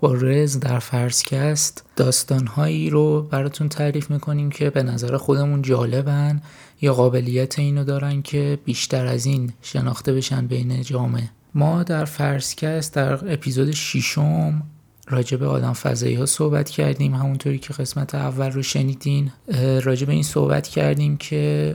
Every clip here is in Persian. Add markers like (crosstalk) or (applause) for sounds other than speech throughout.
با رز در فرسکست داستانهایی رو براتون تعریف می‌کنیم که به نظر خودمون جالبن یا قابلیت اینو دارن که بیشتر از این شناخته بشن بین جامعه. ما در فرسکست در اپیزود ششم راجع به آدم فضایی ها صحبت کردیم. همونطوری که قسمت اول رو شنیدین راجع به این صحبت کردیم که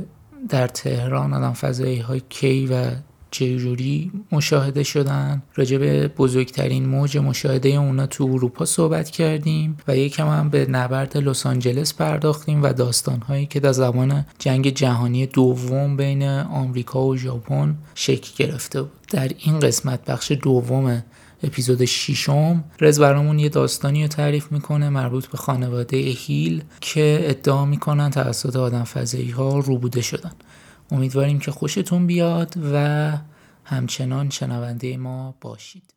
در تهران آدم فضایی های کی و چجوری مشاهده شدن. راجع به بزرگترین موج مشاهده اونا تو اروپا صحبت کردیم و یکم هم به نبرد لس آنجلس پرداختیم و داستانهایی که در زمان جنگ جهانی دوم بین آمریکا و ژاپن شکل گرفته بود. در این قسمت بخش دوم اپیزود ششم رز برامون یه داستانی رو تعریف می‌کنه مربوط به خانواده هیل که ادعا می‌کنن توسط آدم فضایی ها روبوده شدن. امیدواریم که خوشتون بیاد و همچنان شنونده ما باشید.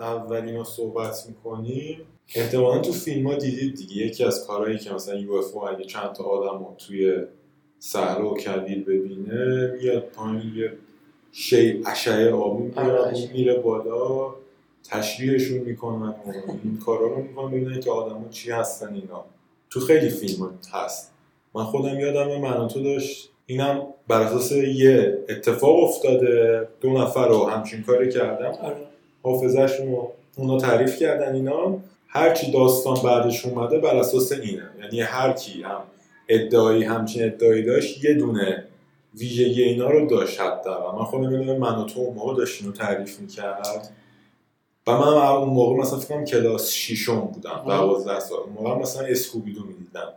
اولین رو صحبت می‌کنیم. احتمالا تو فیلم ها دیدید دیگه. یکی از کارهایی که مثلا یو اف اگه چند تا آدم رو توی صحرا و کبیر ببینه میاد پایین یه شی اشعه آبی میاد میره بالا تشریحشون می‌کنن این کارا رو می‌کنن ببینن که آدما چی هستن اینا. تو خیلی فیلم هست. من خودم یادم مناتو داشت اینم بر اساس یه اتفاق افتاده. دو نفر رو همچین کاری کردن. آره. حافظهشون رو اونا تعریف کردن اینا. هرچی داستان بعدش اومده بر اساس اینه. یعنی هر کی هم ادعایی همچین ادعایی داشت یه دونه ویژگی اینا رو داشت حتی. من خودم می‌دونم من و تو اون موقع داشتیم رو تعریف می‌کرد و من اون موقع مثلا فکرم کلاس شیشم بودم دوازده سال. اون موقع مثلا اسکوبیدو می‌دیدم.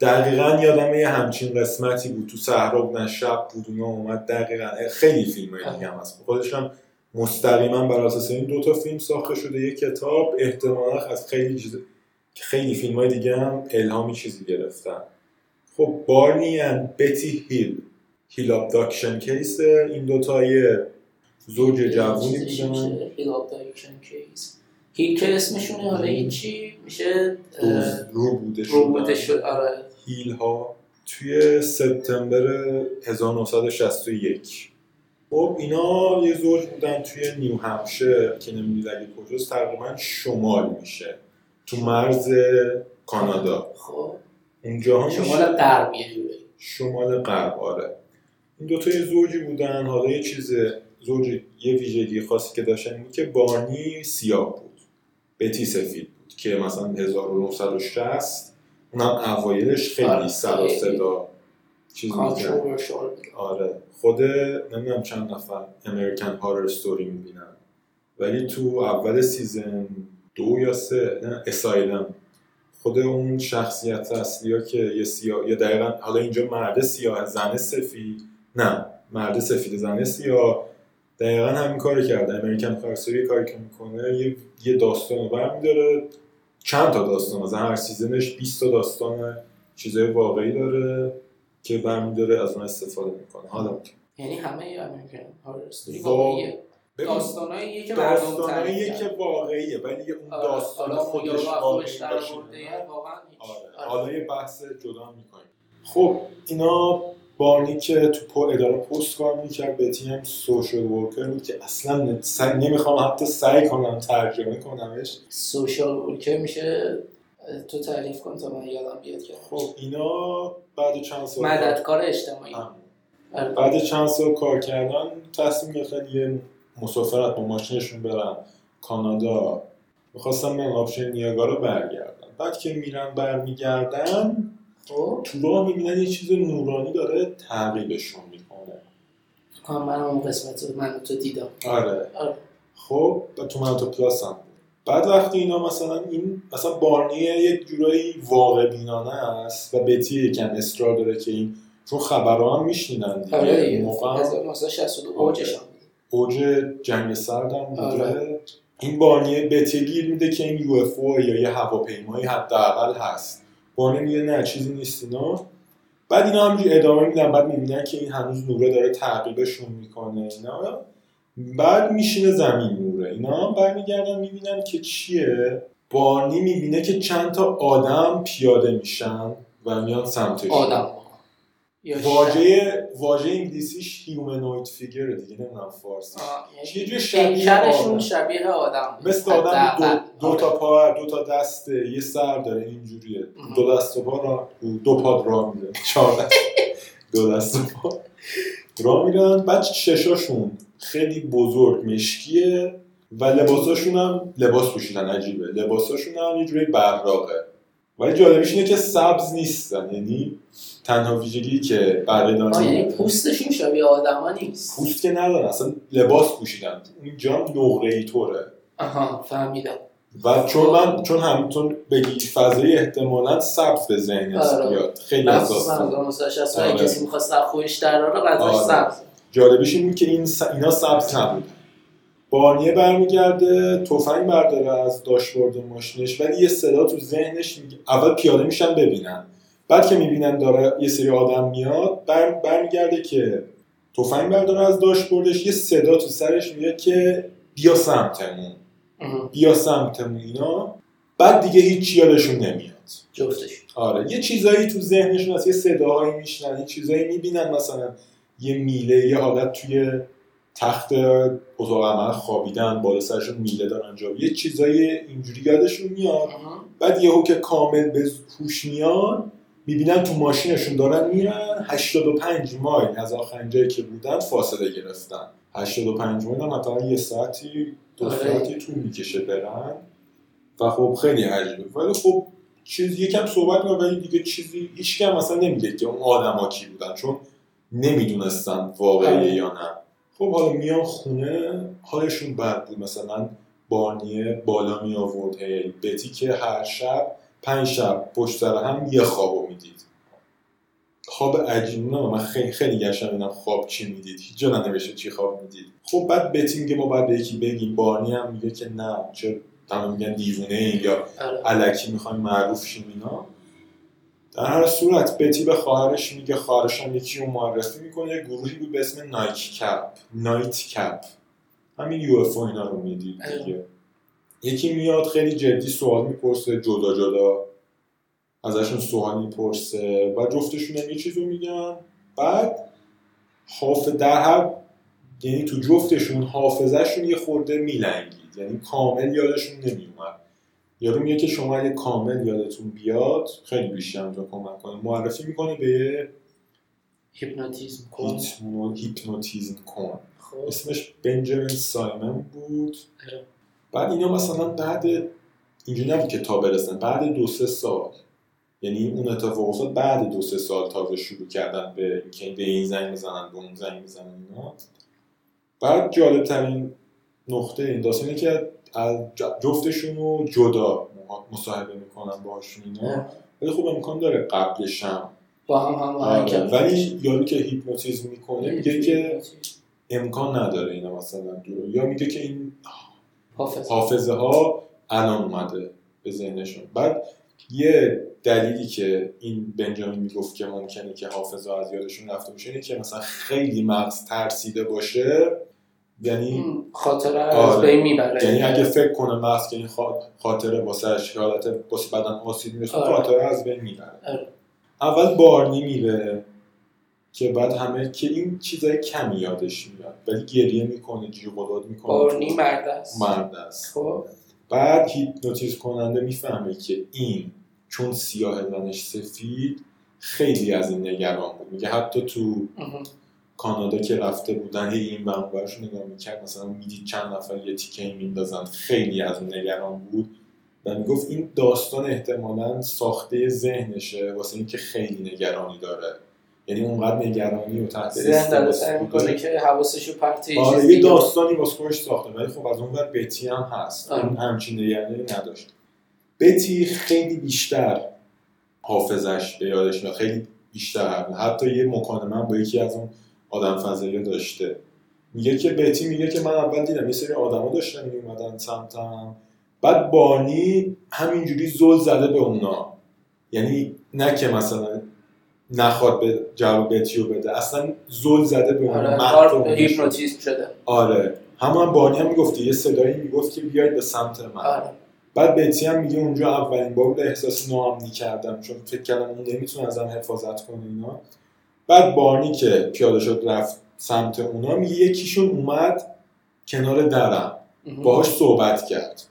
دقیقا یادم یه همچین قسمتی بود. تو صحرا بودن شب بود اونا اومد دقیقا. خیلی فیلم دیگه هم هست. خودش هم مستقیما بر اساس این دوتا فیلم ساخته شده. یه کتاب احتمالا از خیلی چیز خیلی فیلم های دیگه هم الهامی چیزی گرفتن. خب Barney and Betty Hill. Hill abduction case این دوتا یه زوج جوونی بودن. Hill abduction case Hill که اسمشونه حالا این چی میشه؟ رو بوده رو بوده شد آره. هیل ها توی سپتامبر 1961 خب اینا یه زوج بودن توی New Hampshire که نمی‌دونید اگه کجاست تقریبا شمال میشه. تو مرز کانادا. خب. اونجا شمال غرب شمال غرب آره. این دوتا یه زوجی بودن حالا یه چیز زوج یه ویژگی خاصی که داشتن بود که بارنی سیاه بود بتی سفید بود که مثلا 1960 اونم اوایلش خیلی. سر و صدا چیز آره. خود نمی‌دونم چند نفر امریکن هارر استوری می‌بینن. ولی تو اول season دو یا سه نه Asylum خود اون شخصیت اصلی ها که یه سیاه یا دقیقا حالا اینجا مرد سیاه زن سفید نه مرد سفید زن سیاه. دقیقا همین کار کرده. American Horror کاری که می‌کنه یه, یه داستان رو برمیداره. چند تا داستان از هر season ش 20 تا داستان چیزای واقعی داره که برمیداره از اون استفاده می‌کنه. حالا یعنی همه امریکن هارر استوری واقعیه. داستانایی که داستانایی که واقعیه ولی اون آره، داستان خودش واقعی آره. حالا یه بحث جدا می‌کنیم. خب اینا بارنی که تو اداره پست کار می‌کرد به تیم سوشال ورکر بود که اصلا نمی‌خوام حتی سعی کنم ترجمه کنمش. سوشال ورکر میشه؟ تو تعریف کن تا من یادم بیاد که. خب اینا بعد چند سال مددکار اجتماعی. آره. بعد چند سال کار کردن تصمیم گرفتن یه مسافرت با ماشینشون برن کانادا. می‌خواستم من آپشن نیاگا رو برگردن بعد که میرن برمیگردن. تو راه می‌بینن یه چیز نورانی داره تعقیبشون می‌کنه. من اون قسمت من تو دیدم. آره, آره. خب تو من تو پلاس هم بعد وقتی اینا مثلا این مثلا بارنی یک جورایی واقع بینانه است و بتی یکم اصرار داره که این چون خبرها هم میشنیدن دیگه. آره موقع مثلا 62 اوجش اوج جنگ سرد هم بوده آره. این بارنی بتی گیر میده که این یو اف یا یه هواپیمایی حداقل هست. بارنی میگه نه چیزی نیست اینا. بعد اینا همینجوری ادامه میدن بعد می‌بینن که این هنوز نوره داره تعقیبشون می‌کنه اینا. بعد میشینه زمین نوره. اینا هم برمیگردن می‌بینن که چیه. بارنی می‌بینه که چند تا آدم پیاده میشن و میان سمتش. آدم. واژه واژه انگلیسیش هیومنوید فیگر دیگه نمی‌دونم فارسی. یه یعنی جور شبیه آدم. شبیه آدم مثل آدم. دو, دو تا پا دو تا دست یه سر داره اینجوریه. دو دست و پا را دو پا را میره چهار دست. (laughs) دو دست و پا. را میرن بعد ششاشون خیلی بزرگ مشکیه و لباساشون هم لباس پوشیدن عجیبه. لباساشون هم یه جوری براقه. ولی جالبیش اینه که سبز نیستن. یعنی تنها ویژگی که بره آه، یعنی دارن پوستشون شبیه آدما نیست. پوست که ندارن اصلا لباس پوشیدن. اینجا نقره ای طوره. آها فهمیدم. و چون من چون همتون بگی فضای احتمالا سبز به ذهن آره. بیاد. خیلی از آره. کسی می‌خواست در خودش دراره غذاش آره. سبز. جالبش این بود که این س... اینا سبز نبود بارنیه برمیگرده تفنگ برداره از داشبورد ماشینش ولی یه صدا تو ذهنش میگه اول پیاده میشن ببینن. بعد که می‌بینن داره یه سری آدم میاد بر... برمیگرده که تفنگ برداره از داشبوردش یه صدا تو سرش میگه که بیا سمتمون. بیا سمتمون اینا. بعد دیگه هیچ یادشون نمیاد. جفتشون آره یه چیزایی تو ذهنشون هست یه صداهایی میشنن یه چیزایی می‌بینن مثلا یه میله یه حالت توی تخت اتاق عمل خوابیدن بالا سرشون میله دارن جا. یه چیزایی اینجوری یادشون میاد. بعد یهو که کامل به هوش میان می‌بینن تو ماشینشون دارن میرن. 85 مایل از آخرین جایی که بودن فاصله گرفتن. 85 مایل هم مثلا یه ساعتی دو آره. ساعتی طول می‌کشه برن. و خب خیلی عجیبه. ولی خب چیز یکم صحبت می‌کنم ولی دیگه چیزی هیچ کم مثلا نمیگه که اون آدما کی بودن چون نمی‌دونستن واقعیه آره. یا نه. خب حالا میان خونه حالشون بد بود. مثلا بارنیه بالا می آورد هی بتی که هر شب پنج شب پشت سر هم یه خوابو می‌دید. خواب عجیب نه من خیلی خیلی گشتم ببینم خواب چی می‌دید. هیچ جا ننوشته چی خواب می‌دید. خب بعد بتی میگه ما باید به یکی بگیم بارنی هم میگه که نه چه تمام میگن دیوونه یا آره. علکی می‌خوایم معروف شیم اینا. در هر صورت بتی به خواهرش میگه خواهرش هم یکی رو معرفی می‌کنه. یه گروهی بود به اسم نایک کپ نایت کپ همین یو اف اینا رو می‌دید دیگه. یکی میاد خیلی جدی سوال می‌پرسه جدا جدا ازشون سوال می‌پرسه و جفتشون هم یه چیز رو میگن. بعد حافظ در هر یعنی تو جفتشون حافظهشون یه خورده میلنگید. یعنی کامل یادشون نمیومد یارو میگه که شما اگه کامل یادتون بیاد خیلی بیشتر می‌تونه کمک کنه. معرفی می‌کنه به هیپنوتیزم کن. هیپنو... هیپنوتیزم کن. خب. اسمش بنجامین سایمن بود. آره. بعد اینا مثلا بعد اینجوری نبود که تا برسن. بعد دو سه سال. یعنی اون اتفاق افتاد بعد دو سه سال تازه شروع کردن به اینکه به این زنگ می‌زنن به اون زنگ می‌زنن اینا. بعد جالب ترین نقطه این داستانه که از جفتشون رو جدا مصاحبه می‌کنن باهاشون اینا. ولی خب امکان داره قبلش هم با هم هم آره. ولی یارو که هیپنوتیزم می‌کنه میگه که امکان نداره اینا مثلا دور یا میگه که این حافظ حافظه. ها الان اومده به ذهنشون. بعد یه دلیلی که این بنجامین می‌گفت که ممکنه که حافظه از یادشون رفته باشه اینه که مثلا خیلی مغز ترسیده باشه یعنی خاطره از آره. بین می‌بره. یعنی اگه فکر کنه مغز که این خا- خاطره واسه حالت واسه بدن آسیب می‌رسه آره. خاطره از بین می‌بره. آره. اول بارنی میره که بعد همه که این چیزای کمی یادش میاد ولی گریه می‌کنه جیغ و می‌کنه. بارنی مرد است. مرد است. خب. بعد هیپنوتیز کننده می‌فهمه که این چون سیاه زنش سفید خیلی از این نگران بود. میگه حتی تو کانادا که رفته بودن هی این برش نگاه می‌کرد. مثلا می‌دید چند نفر یه تیکه میندازن. خیلی از نگران بود. و می‌گفت این داستان احتمالا ساخته ذهنشه. واسه اینکه خیلی نگرانی داره. یعنی اونقدر نگرانی و تحت استرس. می‌کنه که حواسشو پرت آره یه داستانی واسه خودش ساخته. ولی خب از اون ور بتی هم هست. اون همچین نگرانی نداشت. بتی خیلی بیشتر حافظش به یادش میاد. خیلی بیشتر. حتی یه مکالمه با یکی از اون آدم فضایی داشته. میگه که بتی میگه که من اول دیدم یه سری آدما داشتن میومدن سمتم. بعد بانی همینجوری زل زده به اونا. یعنی نه که مثلا نخواد به جواب بتیو بده اصلا زل زده به اونا آره. هیپنوتیزم شده. آره. همون هم بانی هم می‌گفتی یه صدایی می‌گفت که بیاید به سمت من. آره. بعد بتی هم میگه اونجا اولین بار بود احساس ناامنی کردم چون فکر کردم اون نمی‌تونه ازم حفاظت کنه اینا. بعد بارنی که پیاده شد رفت سمت اونا میگه یکیشون اومد کنار درم. باهاش صحبت کرد.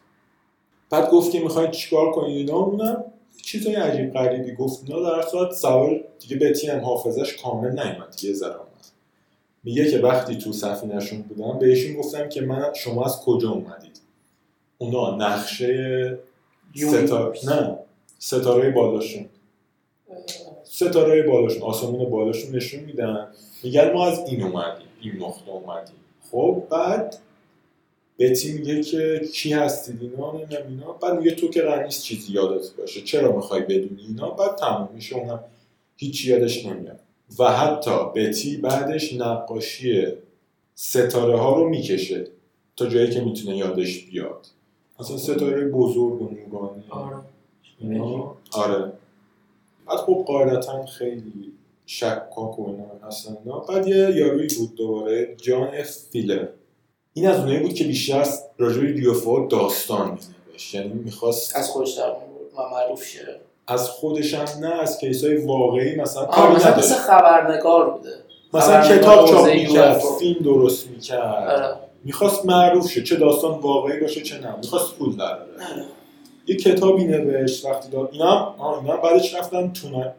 بعد گفت که می‌خواید چیکار کنید اینا اونم چیزای عجیب غریبی گفت. اینا در صورت سوار دیگه بتی هم حافظش کامل نیومد. دیگه ذره اومد. میگه که وقتی تو سفینهشون بودم بهشون گفتم که من شما از کجا اومدید؟ اونا نقشه ستاره نه ستاره بالاشون. ستاره بالاشون آسمون بالاشون نشون میدن. میگن ما از این اومدیم این نقطه اومدیم. خب بعد بتی میگه که کی هستید اینا؟ نمی‌دونم اینا. بعد میگه تو که قرار نیست چیزی یادت باشه. چرا می‌خوای بدونی اینا؟ بعد تموم میشه. اونم هیچ یادش نمیاد. و حتی بتی بعدش نقاشی ستاره ها رو می‌کشه تا جایی که می‌تونه یادش بیاد. مثلا ستاره بزرگ و نورانی آره. آره. بعد خب قاعدتا خیلی شکاک و اینا هستن اینا. بعد یه یارویی بود دوباره جان فیلر. این از اونایی بود که بیشتر راجع به یوفو داستان مینوشت. یعنی می‌خواست از خودش در بود و معروف شه. از خودش هم نه از کیسای واقعی مثلا کاری مثلا مثل خبرنگار بوده. مثلا کتاب چاپ می‌کرد. فیلم درست می‌کرد. آره. می‌خواست معروف شه چه داستان واقعی باشه چه نه. می‌خواست پول در. یه کتابی نوشت وقتی داد آه، اینا بعدش رفتن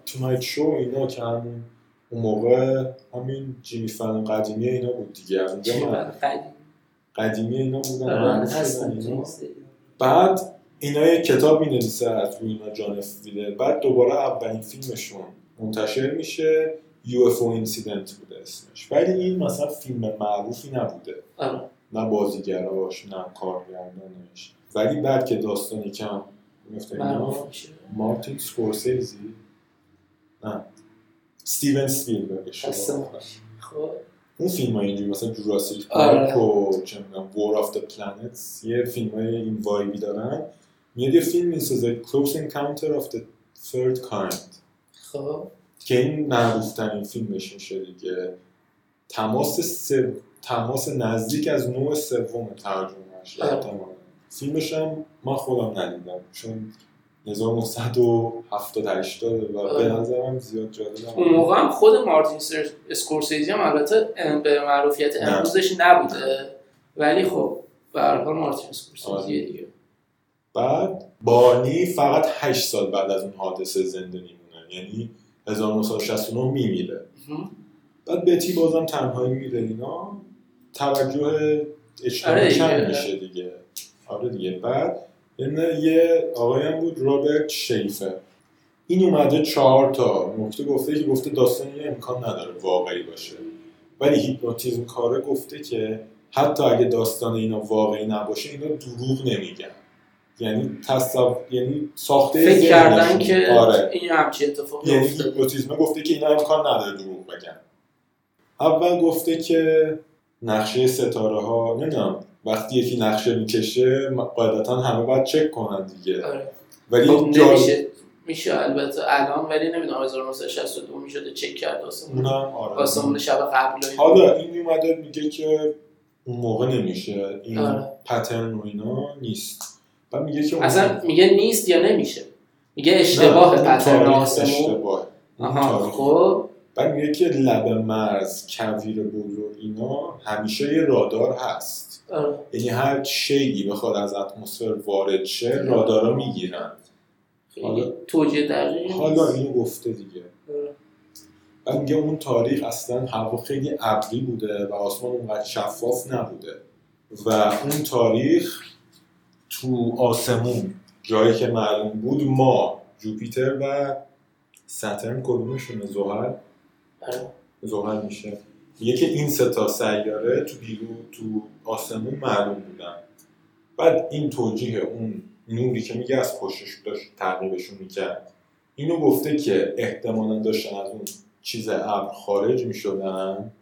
تونایت شو اینا که همون اون موقع همین جیمی فلان قدیمی اینا بود دیگه. از اونجا من- قدیم. قدیمی. اینا بودن. آره، اینا. بعد اینا یه کتاب می‌نویسه از روی اینا جان ویلر بعد دوباره اولین فیلمشون منتشر میشه. یو اف او اینسیدنت بوده اسمش. ولی این مثلا فیلم معروفی نبوده. آره. نه بازیگراش نه کارگردانش. ولی بعد که داستان یکم میفته مارتین سکورسیزی؟ نه. استیون سپیلبرگ. خب. اون فیلم های اینجوری مثلا Jurassic آره. Park و چه War of Planets یه فیلم های این vibe ی دارن. میاد یه فیلم می‌سازه Close Encounter of the Third Kind. خب. که این معروف ترین فیلمش میشه دیگه. تماس سو... تماس نزدیک از نوع سوم ترجمهش آره. فیلمش هم من خودم ندیدم چون 1970 80 و به آره. نظرم زیاد جالب اون موقع هم خود مارتین اسکورسیزی هم البته به معروفیت. امروزش نبوده ولی خب به هر حال مارتین اسکورسیزی آره. دیگه بعد بارنی فقط 8 سال بعد از اون حادثه زنده میمونه یعنی 1969 میمیره. بعد بتی بازم تنهایی میره اینا توجه اجتماعی آره. کم میشه دیگه آره دیگه. بعد یه یه آقایی هم بود رابرت شیفر. این اومده چهار تا نکته گفته که گفته داستان یه امکان نداره واقعی باشه. ولی هیپنوتیزم کاره گفته که حتی اگه داستان اینا واقعی نباشه اینا دروغ نمیگن. یعنی تصور یعنی ساخته فکر کردن. که آره. این همچی اتفاقی یعنی هیپنوتیزم گفته که اینا امکان نداره دروغ بگن. اول گفته که نقشه ستاره ها نمی‌دونم. وقتی یکی نقشه می‌کشه قاعدتا همه باید چک کنن دیگه آره. ولی خب جالب نمیشه میشه البته الان ولی نمی‌دونم 1962 می‌شده چک کرد آسمون آره آسمون شب قبل. حالا این میومده میگه که اون موقع نمیشه این آره. پترن و اینا نیست بعد میگه که اون- اصلا میگه نیست یا نمیشه میگه اشتباه پترن آسمون آها. خب بعد میگه که لب مرز کویر بزرگ اینا همیشه یه رادار هست. یعنی هر شیعی بخواد از اتمسفر وارد شه رادارا می‌گیرن. حالا- توجیه دقیقی حالا. اینو گفته دیگه. بعد میگه اون تاریخ اصلا هوا خیلی ابری بوده و آسمان اونقدر شفاف نبوده. و اون تاریخ تو آسمون جایی که معلوم بود ما جوپیتر و سترن کدومشونه؟ زحل. زحل میشه. میگه که این سه تا سیاره تو بیرون تو آسمون معلوم بودن. بعد این توجیه اون نوری که میگه از پشتش داشت تعقیبشون می‌کرد. اینو گفته که احتمالا داشتن از اون چیز ابر خارج می‌شدن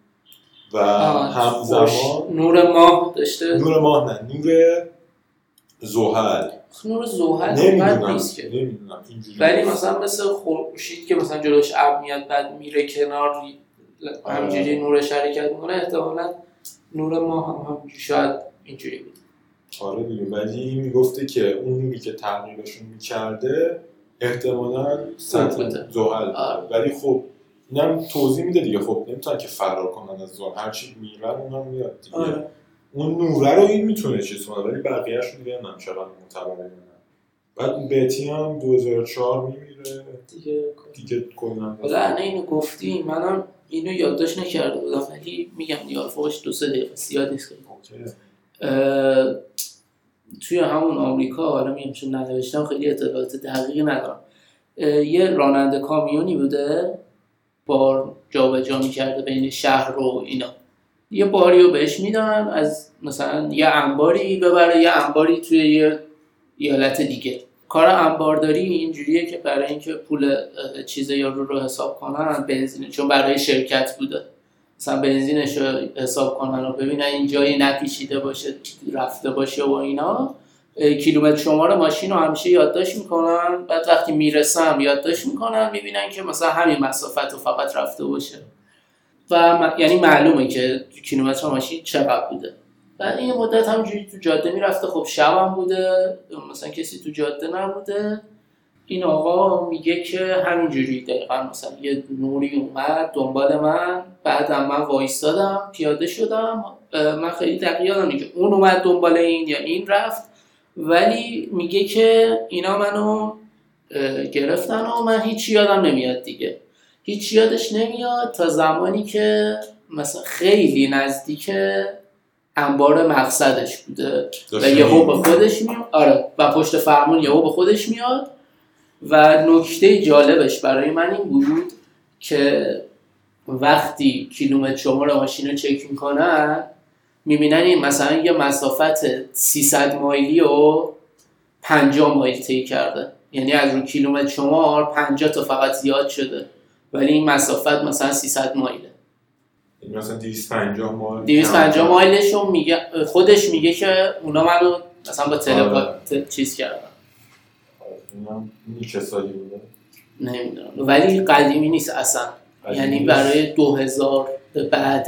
و همزمان. نور ماه داشته؟ نور ماه نه نور زحل. نور زحل؟ اونقدر نمی‌دونم نیست که. نمی‌دونم ولی مثلا مثل خورشید که مثلا جلوش ابر میاد بعد میره کنار همینجوری نورش حرکت می‌کنه احتمالا نور ماه هم همینجوری شاید اینجوری بود آره دیگه ولی می‌گفته که اون نوری که تغییرشون می‌کرده احتمالا سطح. زحل آره. ولی خب اینم توضیح میده دیگه خب نمی‌تونن که فرار کنن از زحل هرچی میرن اونم میاد دیگه. آره. اون نوره رو این می‌تونه چیز کنه ولی بقیهش رو دیگه نمیشه معتبر بعد بتی هم 2004 میمیره. دیگه دیگه کلا حالا الان اینو گفتی منم اینو یادداشت نکرده بودم ولی میگم دیگه فوقش دو سه دقیقه زیاد نیست. توی همون آمریکا حالا میگم چون ننوشتم خیلی اطلاعات دقیقی ندارم. یه راننده کامیونی بوده بار جابجا می‌کرده بین شهر و اینا. یه باری رو بهش میدن از مثلا یه انباری ببره یه انباری توی یه ایالت دیگه. کار انبارداری اینجوریه که برای اینکه پول چیز یارو رو حساب کنن بنزین چون برای شرکت بوده. مثلا بنزینش رو حساب کنن و ببینن این جایی نپیچیده باشه رفته باشه و اینا. کیلومتر شماره ماشین رو همیشه یادداشت می‌کنن. بعد وقتی می‌رسم یادداشت می‌کنن می‌بینن که مثلا همین مسافت رو فقط رفته باشه. و یعنی معلومه که کیلومتر ماشین چقدر بوده. بعد این مدت همینجوری تو جاده می‌رفته خب شبم بوده مثلا کسی تو جاده نبوده. این آقا میگه که همینجوری دقیقا مثلا یه نوری اومد دنبال من بعدم من وایستادم پیاده شدم. من خیلی دقیق یادم نیست که اون اومد دنبال این یا این رفت. ولی میگه که اینا منو گرفتن و من هیچ یادم نمیاد دیگه. هیچ یادش نمیاد تا زمانی که مثلا خیلی نزدیک انبار مقصدش بوده. و یهو به خودش میاد. آره. و پشت فرمون یهو به خودش میاد. و نکته جالبش برای من این بود که وقتی کیلومتر شماره ماشین رو چک می‌کنن می‌بینن این مثلا یه مسافت 300 مایلی و 50 مایل طی کرده. یعنی از رو کیلومتر شمار 50 تا فقط زیاد شده. ولی این مسافت مثلا 300 مایله. مثلا 250 مایل 250 مایلشون میگه خودش میگه که اونا منو مثلا با تلپات آره. چیز کردن. چه سالی بوده. نمی‌دونم. ولی قدیمی نیست اصلا. یعنی. برای 2000 به بعد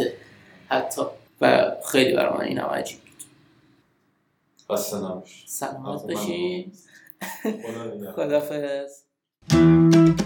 حتی. و خیلی برای من این هم عجیب بود. خسته نباش سلامت از من. (laughs)